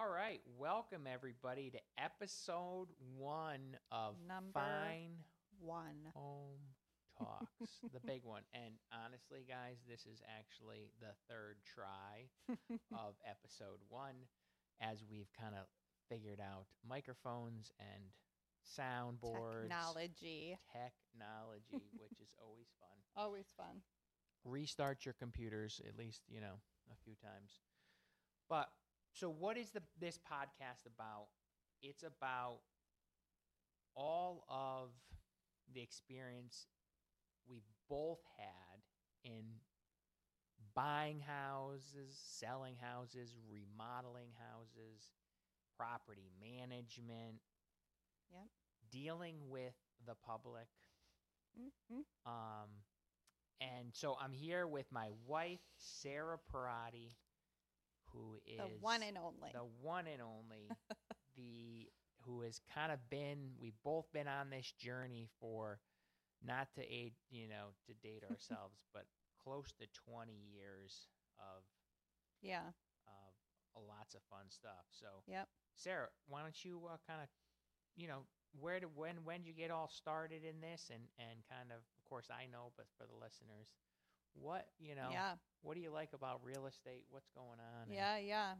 All right, welcome everybody to episode one of Number Fine One. Home Talks, the big one. And honestly, guys, this is actually the third try of episode one as we've kind of figured out microphones and soundboards, Technology. technology, which is always fun. Always fun. restart your computers at least you know a few times but so what is the this podcast about it's about all of the experience we've both had in buying houses selling houses remodeling houses property management Yep. dealing with the public Mhm. um, and so I'm here with my wife, Sarah Perrotti, who is The one and only. the one and only, the who has kind of been. We've both been on this journey for not to aid, you know, to date ourselves, but close to 20 years of yeah. of uh, lots of fun stuff. So, Yep. Sarah, why don't you uh, kind of, you know, where did when when did you get all started in this, and and kind of, of course, I know, but for the listeners, what you know, Yeah. What do you like about real estate? What's going on? Yeah. Yeah.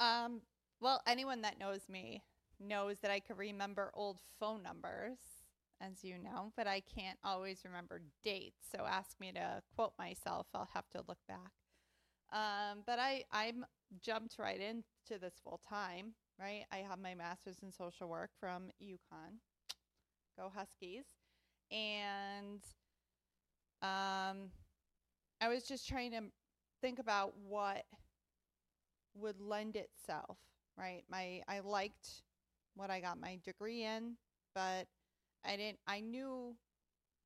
Um. Well, anyone that knows me knows that I could remember old phone numbers, as you know, but I can't always remember dates. So ask me to quote myself. I'll have to look back. Um. But I I'm jumped right into this full time. Right. I have my master's in social work from UConn. Go Huskies. And um, I was just trying to think about what would lend itself, right? My I liked what I got my degree in, but I didn't I knew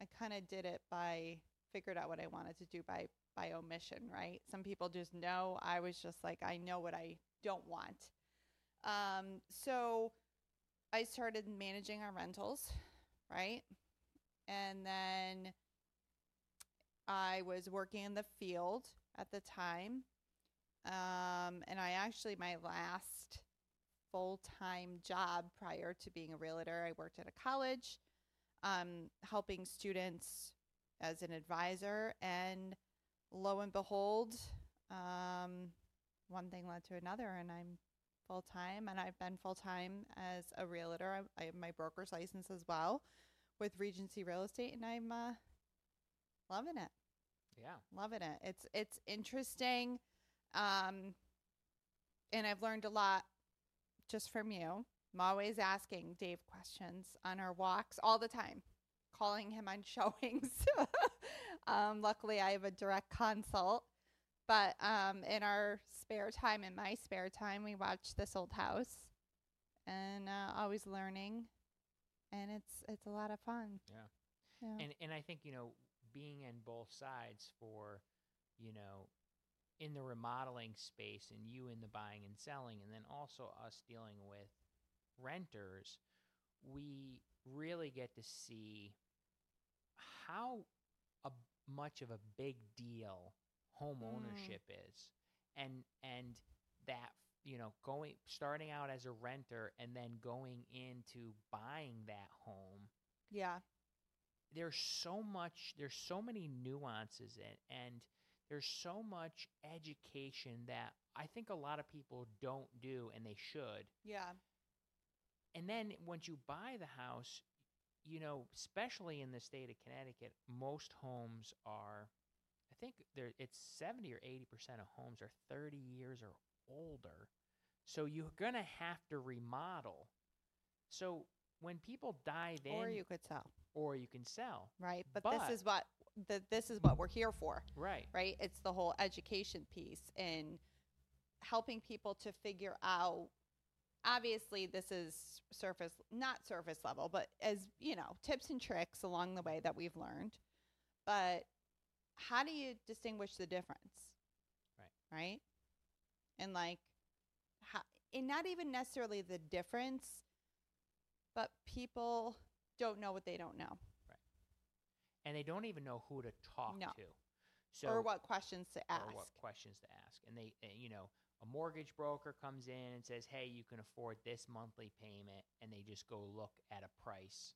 I kind of did it by figured out what I wanted to do by by omission, right? Some people just know. I was just like I know what I don't want. Um so I started managing our rentals, right? And then I was working in the field at the time. Um, and I actually, my last full time job prior to being a realtor, I worked at a college, um, helping students as an advisor. And lo and behold, um, one thing led to another, and I'm full time. And I've been full time as a realtor. I, I have my broker's license as well with Regency Real Estate, and I'm uh, loving it yeah, loving it. It's it's interesting, um, and I've learned a lot just from you. I'm always asking Dave questions on our walks all the time, calling him on showings. um, luckily, I have a direct consult. But um, in our spare time, in my spare time, we watch this old house, and uh, always learning, and it's it's a lot of fun. Yeah. Yeah. and and I think you know being in both sides for you know in the remodeling space and you in the buying and selling and then also us dealing with renters we really get to see how a, much of a big deal home Mm. ownership is and and that you know going starting out as a renter and then going into buying that home yeah. There's so much there's so many nuances in, and there's so much education that I think a lot of people don't do and they should. Yeah. And then once you buy the house, you know, especially in the state of Connecticut, most homes are I think there it's 70 or 80% of homes are 30 years or older. So you're going to have to remodel. So when people dive in Or you could sell. Or you can sell. right but, But- this is what the, this is what we're here for Right. right it's the whole education piece and helping people to figure out obviously this is surface not surface level but as you know tips and tricks along the way that we've learned but how do you distinguish the difference Right. right and like how and not even necessarily the difference but people don't know what they don't know and they don't even know who to talk No. to. So or what questions to ask or what questions to ask, and they, you know, a mortgage broker comes in and says, "Hey, you can afford this monthly payment," and they just go look at a price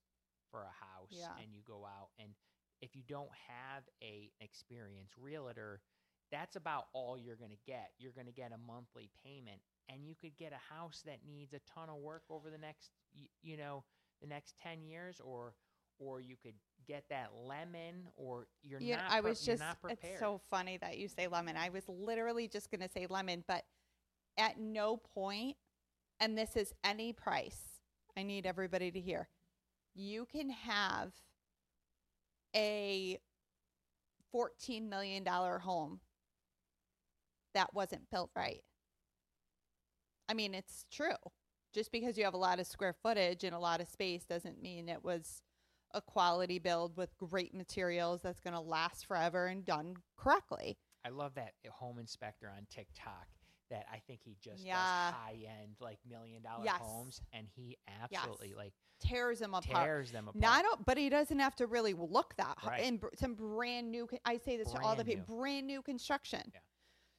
for a house, Yeah. and you go out and if you don't have a experienced realtor, that's about all you're going to get. You're going to get a monthly payment, and you could get a house that needs a ton of work over the next, y- you know, the next ten years, or or you could get that lemon, or you're You know, not. I was you're just not prepared. it's so funny that you say lemon. I was literally just going to say lemon, but at no point and this is any price. I need everybody to hear. You can have a 14 million dollar home that wasn't built right. I mean, it's true. Just because you have a lot of square footage and a lot of space doesn't mean it was a quality build with great materials that's going to last forever and done correctly. I love that home inspector on TikTok. That I think he just Yeah. does high end, like million dollar Yes. homes, and he absolutely like Tears them apart. tears them apart. Not, o- but he doesn't have to really look that. Right. And br- some brand new. I say this to all the Brand people: brand new construction. Yeah.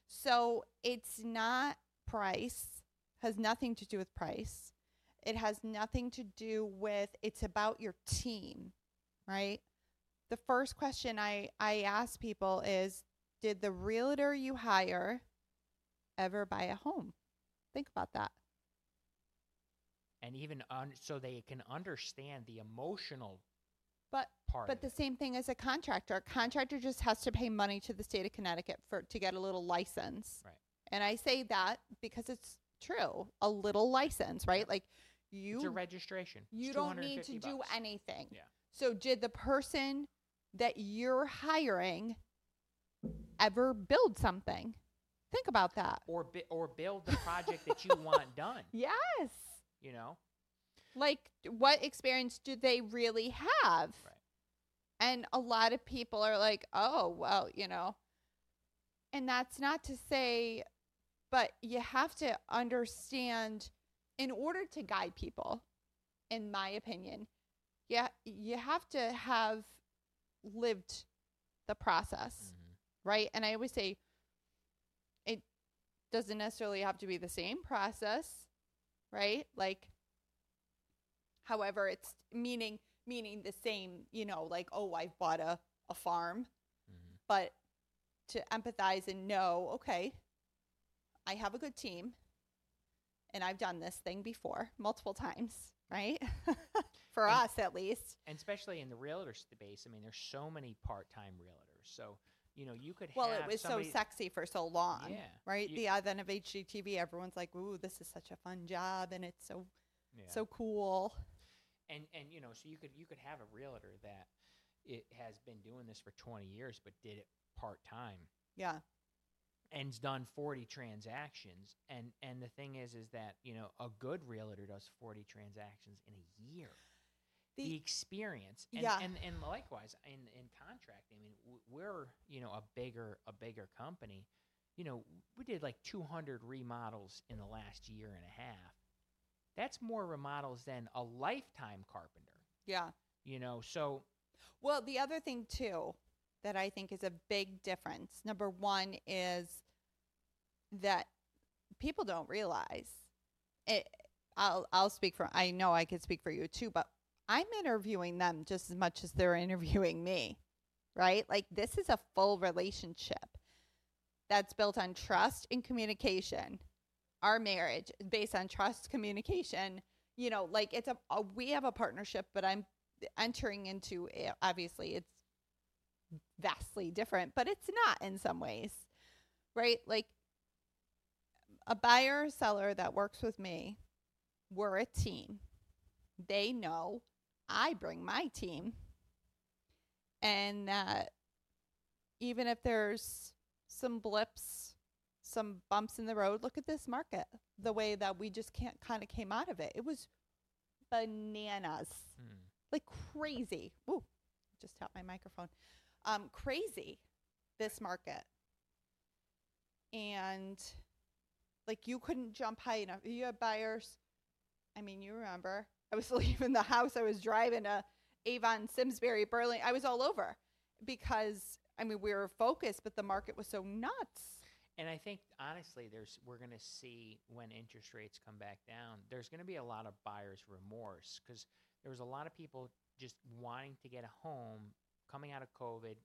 So it's not price. Has nothing to do with price. It has nothing to do with. It's about your team, right? The first question I I ask people is, did the realtor you hire ever buy a home? Think about that. and even un- so they can understand the emotional But part. But the same thing as a contractor. A contractor just has to pay money to the state of Connecticut for to get a little license. Right. And I say that because it's true. A little license, right? Like it's a you registration. You don't need to 250 do anything. Yeah. So did the person that you're hiring ever build something? Think about that. or bi- or build the project that you want done. Yes. You know, Like what experience do they really have? Right. And a lot of people are like, "Oh, well, you know." And that's not to say but you have to understand in order to guide people in my opinion, yeah, you have to have lived the process Mhm. right? And I always say it doesn't necessarily have to be the same process, right? Like however it's meaning meaning the same, you know, like oh, I've bought a a farm, Mhm. but to empathize and know, okay, I have a good team and I've done this thing before multiple times, right? For And- us at least. and especially in the realtor space. I mean, there's so many part-time realtors. So you know, you could have Well, it was so sexy for so long. Yeah, right? you- the advent of HGTV, everyone's like, "Ooh, this is such a fun job, and it's so yeah. so cool." and and you know, so you could you could have a realtor that it has been doing this for 20 years, but did it part time. Yeah, and's done 40 transactions and and the thing is is that you know a good realtor does 40 transactions in a year the, The- experience and, Yeah. and and likewise in in contracting i mean we're you know a bigger a bigger company you know we did like 200 remodels in the last year and a half that's more remodels than a lifetime carpenter yeah. you know so Well, the other thing too that I think is a big difference. Number one is that people don't realize. It, I'll I'll speak for. I know I could speak for you too, but I'm interviewing them just as much as they're interviewing me, right? Like this is a full relationship that's built on trust and communication. Our marriage is based on trust, communication. You know, like it's a, a we have a partnership, but I'm entering into it, obviously it's vastly different, but it's not in some ways, right? Like a buyer or seller that works with me, we're a team. They know I bring my team, and that even if there's some blips, some bumps in the road, look at this market, the way that we just can't kind of came out of it. It was bananas hmm. like crazy. Ooh, just tapped my microphone. Um, crazy, this market. And like you couldn't jump high enough. You had buyers. I mean, you remember. I was leaving the house. I was driving to Avon, Simsbury, Burlington. I was all over because I mean we were focused, but the market was so nuts. And I think honestly, there's we're going to see when interest rates come back down. There's going to be a lot of buyer's remorse because there was a lot of people just wanting to get a home coming out of COVID,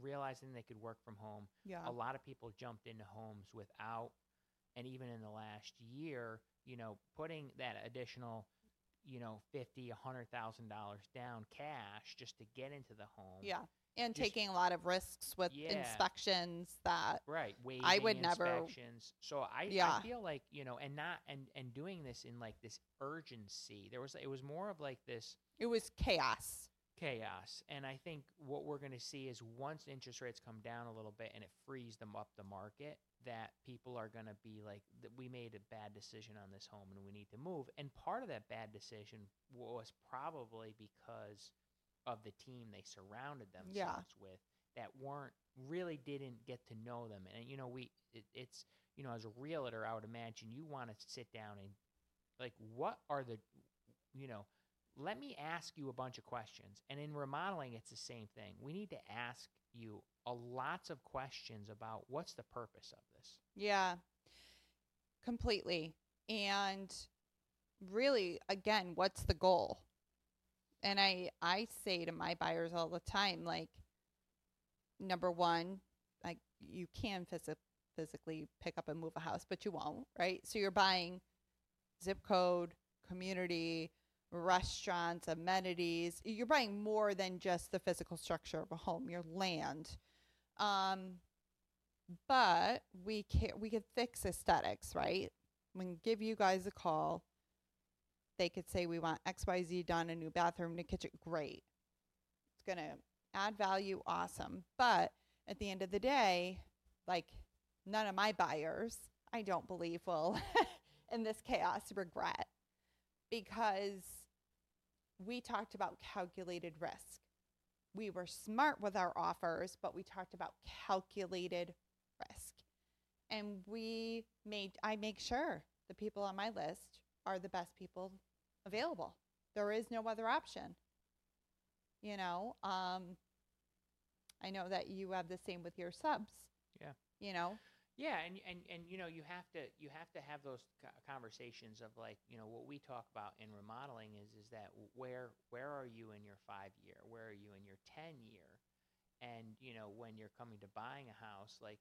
realizing they could work from home. Yeah. A lot of people jumped into homes without, and even in the last year, you know, putting that additional, you know, fifty, a hundred thousand dollars down cash just to get into the home. Yeah. And Just- taking a lot of risks with Yeah. inspections that Right. I would never- inspections. So I, Yeah. I feel like, you know, and not and and doing this in like this urgency. There was it was more of like this it was chaos. Chaos. And I think what we're going to see is once interest rates come down a little bit and it frees them up the market, that people are going to be like, that we made a bad decision on this home and we need to move. And part of that bad decision was probably because of the team they surrounded themselves Yeah. with that weren't really didn't get to know them. And, you know, we, it, it's, you know, as a realtor, I would imagine you want to sit down and like, what are the, you know, let me ask you a bunch of questions. And in remodeling, it's the same thing. We need to ask you a lots of questions about what's the purpose of this. Yeah. Completely. And really again, what's the goal? And I I say to my buyers all the time like number 1, like you can phys- physically pick up and move a house, but you won't, right? So you're buying zip code, community, restaurants, amenities. You're buying more than just the physical structure of a home, your land. Um, but we can we could fix aesthetics, right? We can give you guys a call. They could say we want X Y Z done, a new bathroom, new kitchen. Great, it's gonna add value. Awesome. But at the end of the day, like none of my buyers, I don't believe will in this chaos regret because we talked about calculated risk. We were smart with our offers, but we talked about calculated risk. And we made I make sure the people on my list are the best people available. There is no other option. You know, um I know that you have the same with your subs. Yeah. You know, Yeah, and and and you know you have to you have to have those conversations of like you know what we talk about in remodeling is is that where where are you in your five year? Where are you in your ten year? And you know when you're coming to buying a house, like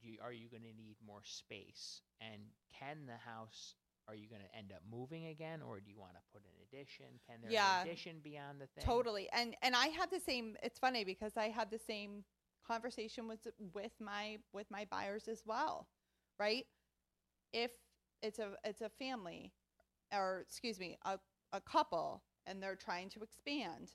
do you, are you going to need more space? And can the house are you going to end up moving again, or do you want to put an addition? Can there Yeah. an addition beyond the thing? Totally. And and I had the same it's funny because I had the same conversation with with my with my buyers as well. Right? If it's a it's a family or excuse me, a a couple and they're trying to expand.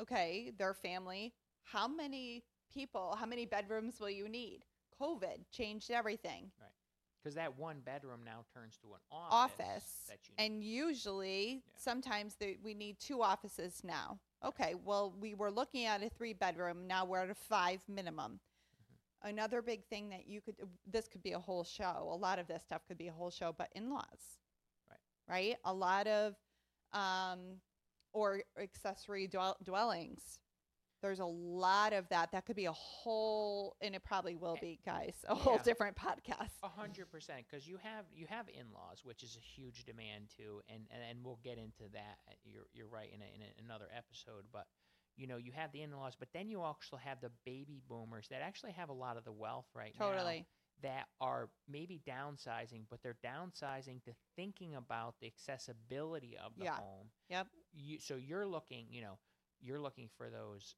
Okay, their family, how many people, how many bedrooms will you need? COVID changed everything. Right because that one bedroom now turns to an office. Office. That you And usually, Yeah. sometimes they, we need two offices now. Okay, well, we were looking at a three bedroom. Now we're at a five minimum. Mm-hmm. Another big thing that you could, this could be a whole show. A lot of this stuff could be a whole show, but in laws. Right. Right? A lot of, um, or accessory dwell- dwellings. There's a lot of that. That could be a whole, and it probably will Eh, be, guys, a whole yeah. different podcast. A hundred percent, because you have you have in laws, which is a huge demand too, and, and and we'll get into that. You're you're right in, a, in a, another episode, but you know you have the in laws, but then you also have the baby boomers that actually have a lot of the wealth right now Totally. that are maybe downsizing, but they're downsizing to thinking about the accessibility of the Yeah. home. Yep. You, so you're looking, you know, you're looking for those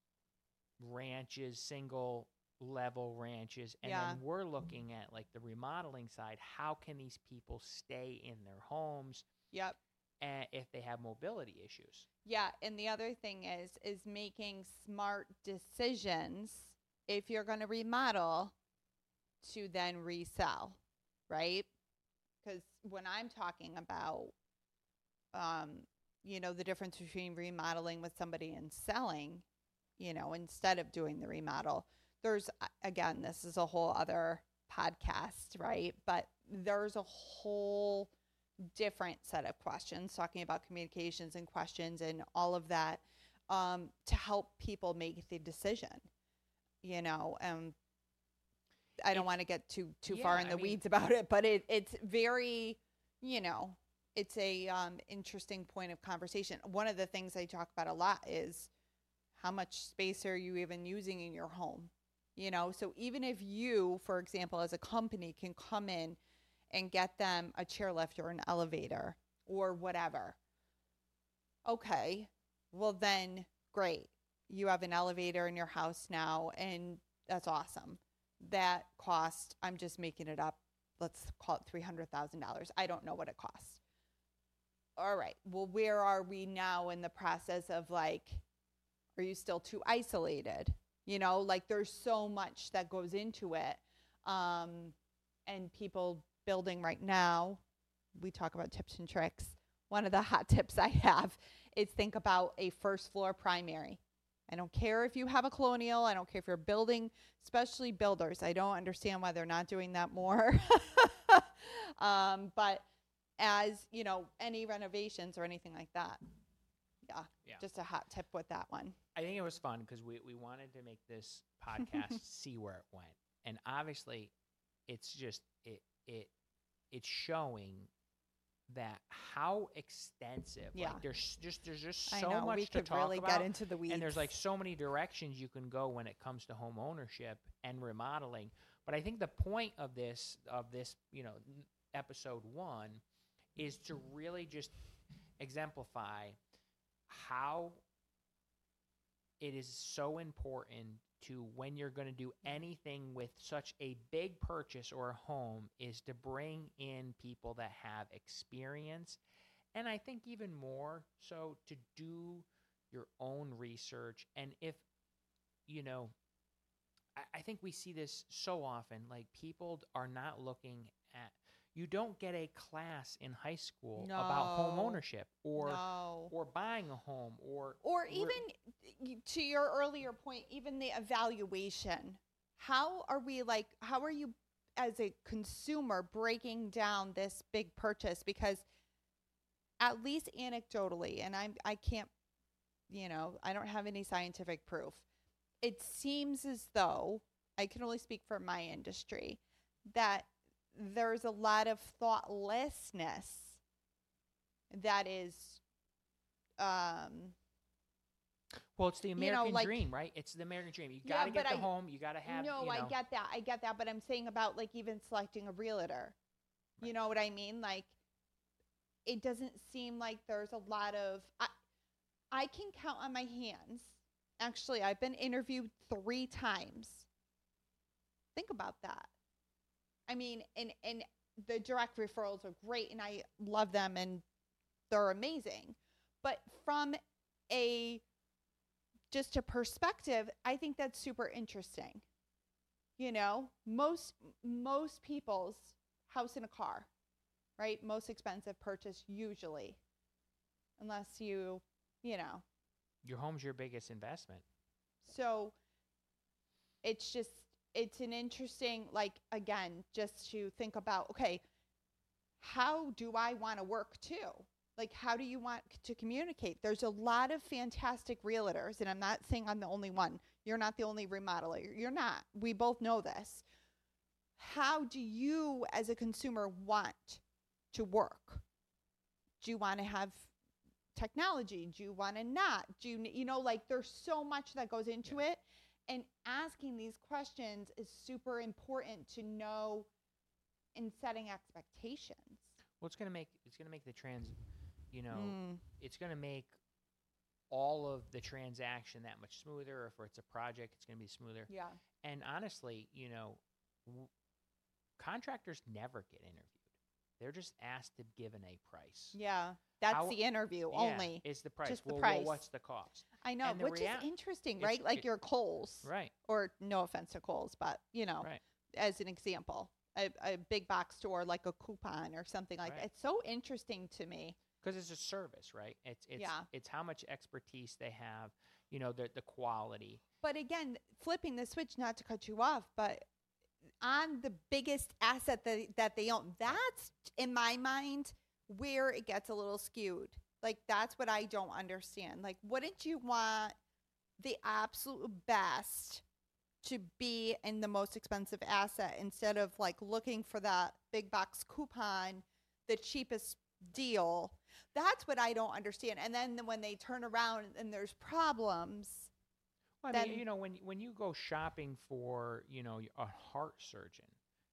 ranches, single level ranches, and Yeah. then we're looking at like the remodeling side. How can these people stay in their homes Yep. uh, if they have mobility issues? Yeah, and the other thing is is making smart decisions if you're going to remodel to then resell, right? Cuz when I'm talking about um you know the difference between remodeling with somebody and selling, you know, instead of doing the remodel, there's again, this is a whole other podcast, right? But there's a whole different set of questions talking about communications and questions and all of that um, to help people make the decision you know um I don't want to get too too Yeah, far in I the mean- weeds about it, but it it's very, you know, it's a um, interesting point of conversation. One of the things I talk about a lot is how much space are you even using in your home? You know, so even if you, for example, as a company can come in and get them a chairlift or an elevator or whatever. Okay, well then great. You have an elevator in your house now and that's awesome. That cost, I'm just making it up. Let's call it $300,000. I don't know what it costs. All right. Well, where are we now in the process of like are you still too isolated? You know, like there's so much that goes into it. Um, and people building right now, we talk about tips and tricks. One of the hot tips I have is think about a first floor primary. I don't care if you have a colonial, I don't care if you're building, especially builders. I don't understand why they're not doing that more. um, but as you know, any renovations or anything like that. Yeah, Yeah. just a hot tip with that one. I think it was fun because we, we wanted to make this podcast see where it went, and obviously, it's just it it it's showing that how extensive. Yeah. Like there's just there's just so know much we to could talk really about. get into the weeds. and there's like so many directions you can go when it comes to home ownership and remodeling but i think the point of this of this you know episode 1 is to really just exemplify how it is so important to when you're going to do anything with such a big purchase or a home is to bring in people that have experience. And i think even more so to do your own research. And if you know I, I think we see this so often like people are not looking at you don't get a class in high school about home ownership or no. or buying a home or or even to your earlier point even the evaluation. How are we like how are you as a consumer breaking down this big purchase? Because at least anecdotally and i'm i can't you know i don't have any scientific proof. It seems as though i can only speak for my industry that there's a lot of thoughtlessness that is um well it's the you know, american like- dream right it's the american dream you got to get but the I- home you got to have no, you know, I get that. I get that, but I'm saying about like even selecting a realtor. You know what I mean? Like it doesn't seem like there's a lot of I I can count on my hands. Actually, I've been interviewed 3 times. Think about that. I mean, and and the direct referrals are great and I love them and they're amazing. But from a just a perspective, I think that's super interesting. You know, most most people's house and a car, right? Most expensive purchase usually. Unless you, you know. your home's your biggest investment So it's just it's an interesting like again just to think about okay, how do I want to work too? Like how do you want to communicate? There's a lot of fantastic realtors and I'm not saying I'm the only one. You're not the only remodeler. You're not. We both know this. How do you as a consumer want to work? Do you want to have technology? Do you want to not? Do you, you know, like there's so much that goes into it. And asking these questions is super important to know in setting expectations. well it's going to make it's going to make the trans you know Mm, it's going to make all of the transaction that much smoother Or if it's a project it's going to be smoother yeah. and honestly you know w- contractors never get interviewed they're just asked to give an a price Yeah. That's How- the interview Yeah, only. is the price just the price. well what's the cost I know, which rea- is interesting, right? Like it- your Kohl's, right or no offense to Kohl's, but you know, right as an example, a, a big box store like a coupon or something like Right. that. It's so interesting to me. because it's a service right it's it's Yeah. it's how much expertise they have you know the the quality But again, flipping the switch, not to cut you off, but on the biggest asset that, that they own, that's in my mind where it gets a little skewed. Like, that's what I don't understand. Like, wouldn't you want the absolute best to be in the most expensive asset instead of like looking for that big box coupon, the cheapest deal. That's what I don't understand. And then when they turn around and there's problems, I then- mean, you know, when when you go shopping for, you know, a heart surgeon,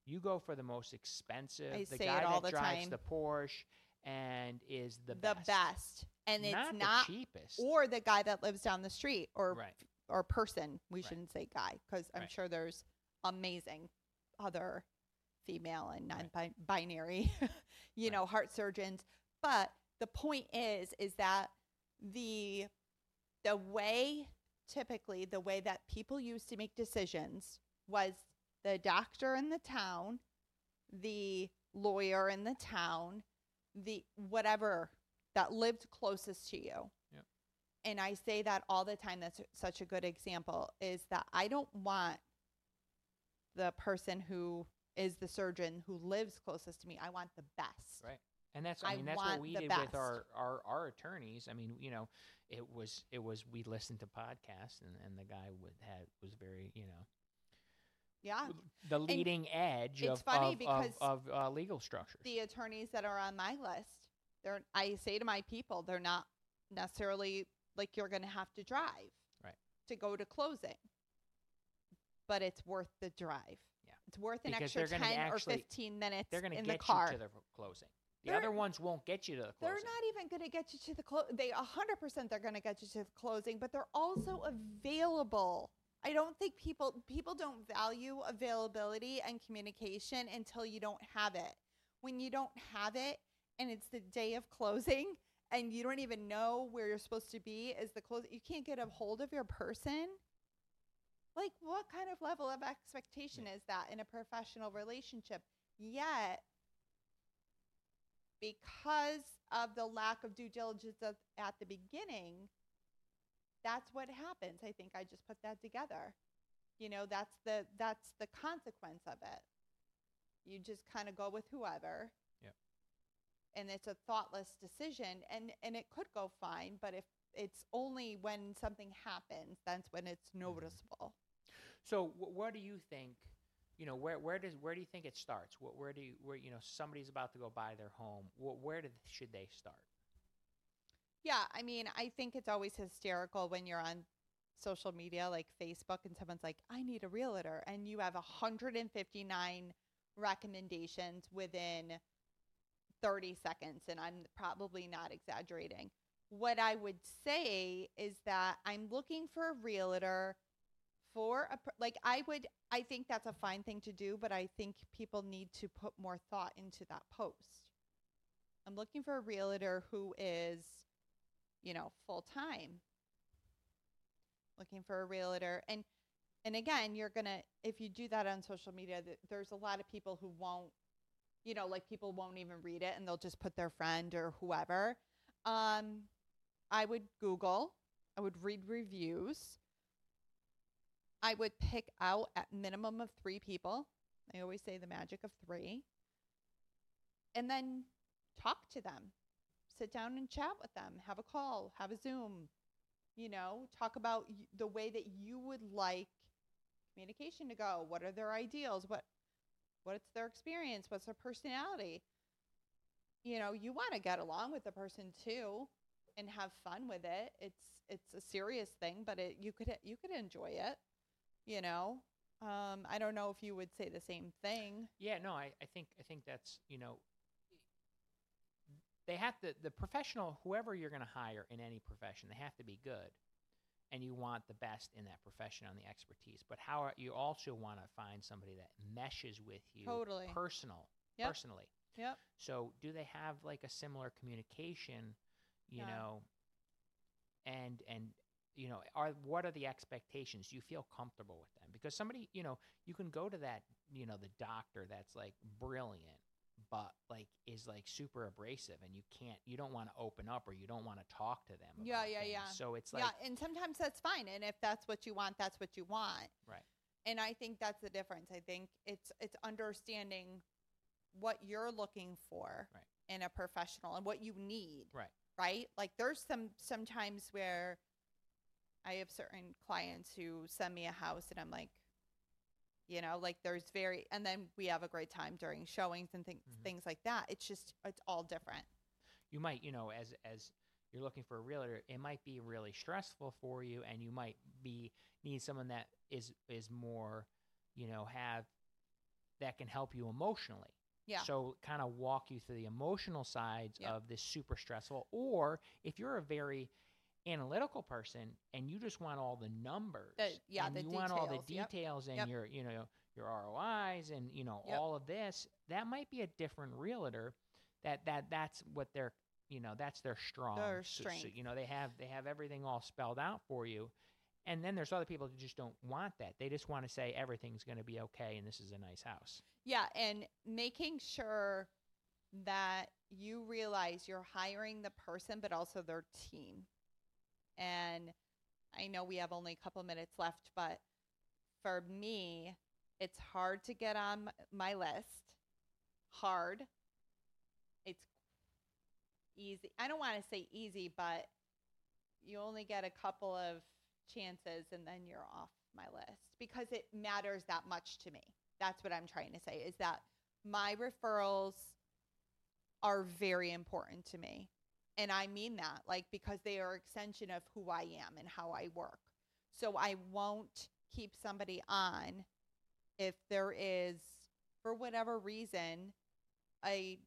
you go for the most expensive, I the guy that the drives time. the Porsche and is the, the best. And it's not, not, the cheapest. or the guy that lives down the street or right. or person. We Right. shouldn't say guy because I'm Right. sure there's amazing other female and non-binary, you know, heart surgeons. But the point is, is that the the way typically the way that people used to make decisions was the doctor in the town, the lawyer in the town, the whatever that lived closest to you and I say that all the time. That's such a good example. Is that I don't want the person who is the surgeon who lives closest to me. I want the best. Right. And that's I I mean that's what we did best. with our, our our attorneys. I mean, you know, it was it was we listened to podcasts and, and the guy would had was very, you know, Yeah. the leading edge it's of funny of, because of, of uh, legal structures. The attorneys that are on my list, they're I say to my people, they're not necessarily like you're going to have to drive. Right. To go to closing. But it's worth the drive. Yeah. It's worth an Because extra 10 actually- or 15 minutes They're going to in get the car. you to the closing. The They're- other ones won't get you to the closing. They're not even going to get you to the close. They 100% they're going to get you to the closing, but they're also available. I don't think people people don't value availability and communication until you don't have it. When you don't have it and it's the day of closing and you don't even know where you're supposed to be is the close you can't get a hold of your person. Like what kind of level of expectation is that in a professional relationship? Yet because of the lack of due diligence at, at the beginning, that's what happens. I think I just put that together. You know, that's the that's the consequence of it. You just kind of go with whoever. Yep. And it's a thoughtless decision and and it could go fine, but if it's only when something happens that's when it's mm-hmm. noticeable. So wh- what do you think? You know, where where does where do you think it starts? Wh- where do you where you know somebody's about to go buy their home? Wh- where should they start? Yeah, I mean, I think it's always hysterical when you're on social media like Facebook and someone's like, I need a realtor, and you have 159 recommendations within 30 seconds. And I'm probably not exaggerating. What I would say is that I'm looking for a realtor for a, like, I would, I think that's a fine thing to do, but I think people need to put more thought into that post. I'm looking for a realtor who is you know, full time. Looking for a realtor and and again, you're going to if you do that on social media, th- there's a lot of people who won't you know, like people won't even read it and they'll just put their friend or whoever. Um I would Google, I would read reviews. I would pick out at minimum of 3 people. I always say the magic of 3. And then talk to them sit down and chat with them, have a call, have a Zoom, you know, talk about the way that you would like communication to go. What are their ideals? What what's their experience? What's their personality? You know, you want to get along with the person too and have fun with it. It's it's a serious thing, but it you could you could enjoy it, you know. Um, I don't know if you would say the same thing. Yeah, no, I, I think I think that's you know they have to the professional whoever you're going to hire in any profession they have to be good and you want the best in that profession on the expertise but how are, you also want to find somebody that meshes with you Totally. personal Yep. personally Yep. so do they have like a similar communication you Yeah. know and and you know are what are the expectations do you feel comfortable with them because somebody you know you can go to that you know the doctor that's like brilliant but like is like super abrasive and you can't you don't want to open up or you don't want to talk to them Yeah, yeah, things. yeah. so it's like yeah, and sometimes that's fine. And if that's what you want, that's what you want. Right. And I think that's the difference. I think it's it's understanding what you're looking for Right. in a professional and what you need. Right. Right? Like there's some sometimes where I have certain clients who send me a house and I'm like, You know, like there's very, and then we have a great time during showings and things, Mhm. things like that. It's just, it's all different. you might you know as as you're looking for a realtor it might be really stressful for you and you might be need someone that is is more you know have that can help you emotionally Yeah. so kind of walk you through the emotional sides Yeah. of this super stressful or if you're a very analytical person and you just want all the numbers The- yeah, and the you want all the details, yep. and Yep. your you know your ROIs and you know Yep. all of this that might be a different realtor that that that's what they're you know that's their strong Their so- so, strength. you know they have they have everything all spelled out for you and then there's other people who just don't want that they just want to say everything's going to be okay and this is a nice house Yeah, and making sure that you realize you're hiring the person, but also their team. And I know we have only a couple minutes left, but for me, it's hard to get on my list. Hard. It's easy. I don't want to say easy, but you only get a couple of chances and then you're off my list because it matters that much to me. That's what I'm trying to say is that my referrals are very important to me. And I mean that like because they are extension of who I am and how I work. So I won't keep somebody on if there is for whatever reason a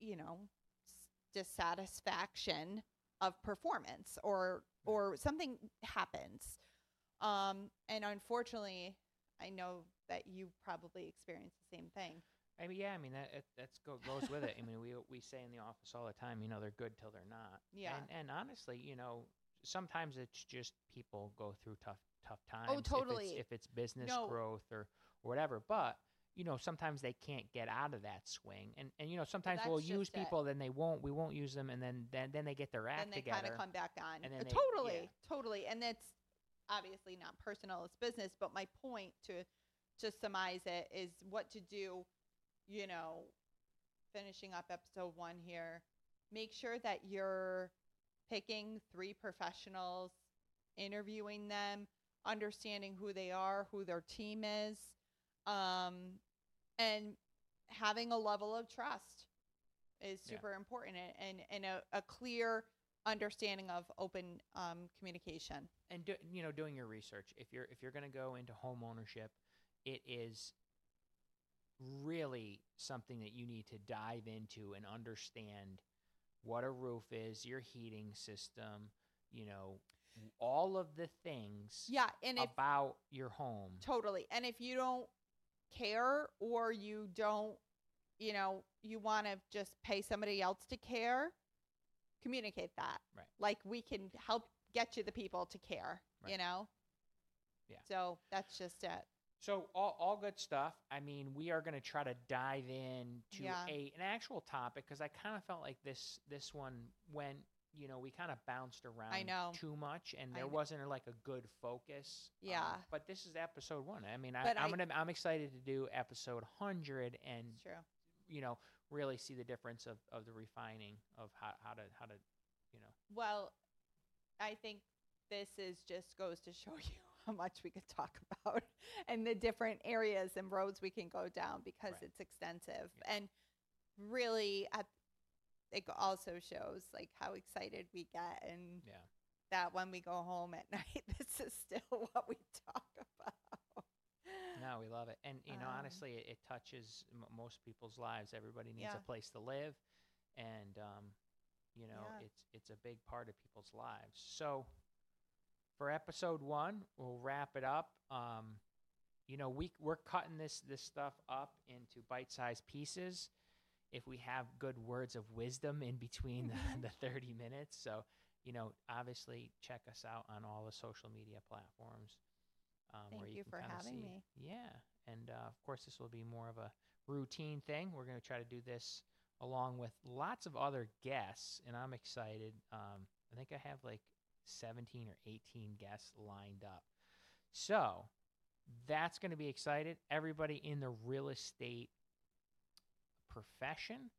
you know dissatisfaction of performance or or something happens. Um and unfortunately i know that you probably experience the same thing I mean, yeah, I mean that it, that's go, goes with it. I mean, we we say in the office all the time, you know, they're good till they're not. Yeah. And and honestly, you know, sometimes it's just people go through tough tough times. Oh, if it's- totally. If it's, business No. growth or or whatever, but you know, sometimes they can't get out of that swing, and and you know, sometimes we'll use just it. people, then they won't. We won't use them, and then then then they get their act then they together. kind of come back on and then Uh, they- totally yeah. totally and that's obviously not personal it's business but my point to to surmise it is what to do you know finishing up episode one here make sure that you're picking three professionals interviewing them understanding who they are who their team is um and having a level of trust is Yeah. super important and and, and a, a clear understanding of open um, communication and do, you know doing your research if you're if you're going to go into home ownership it is really something that you need to dive into and understand what a roof is your heating system you know all of the things yeah and if about your home. Totally and if you don't care or you don't you know you want to just pay somebody else to care communicate that. Right. like we can help get you the people to care you know? Yeah. so that's just it So all, all good stuff. I mean, we are going to try to dive in to Yeah. a an actual topic because I kind of felt like this this one went. You know, we kind of bounced around I know. too much, and there wasn't like a good focus. um, Yeah. but this is episode one. I mean, I, I- gonna I'm excited to do episode hundred and true you know really see the difference of, of the refining of how, how to how to you know well i think this is just goes to show you how much we could talk about and the different areas and roads we can go down because Right. it's extensive Yeah. and really at, it also shows like how excited we get and yeah that when we go home at night this is still what we talk about No, we love it, and you know, Um, honestly, it, it touches m- most people's lives. Everybody needs Yeah. a place to live, and um, you know, Yeah. it's it's a big part of people's lives. So, for episode one, we'll wrap it up. Um, you know, we we're cutting this this stuff up into bite-sized pieces. If we have good words of wisdom in between the, the thirty minutes, so you know, obviously, check us out on all the social media platforms. Um, Thank where you, you can for having see- me. Yeah, and uh, of course, this will be more of a routine thing. We're going to try to do this along with lots of other guests, and I'm excited. Um, I think I have like 17 or 18 guests lined up. So that's going to be excited. Everybody in the real estate profession,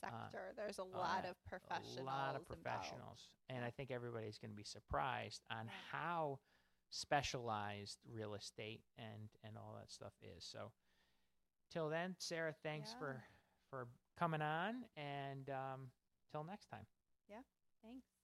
sector there's a lot yeah, of professionals a lot of involved. professionals, and I think everybody's going to be surprised on Yeah. how specialized real estate and and all that stuff is. So till then, Sarah, thanks Yeah. for for coming on and um till next time. Yeah. Thanks.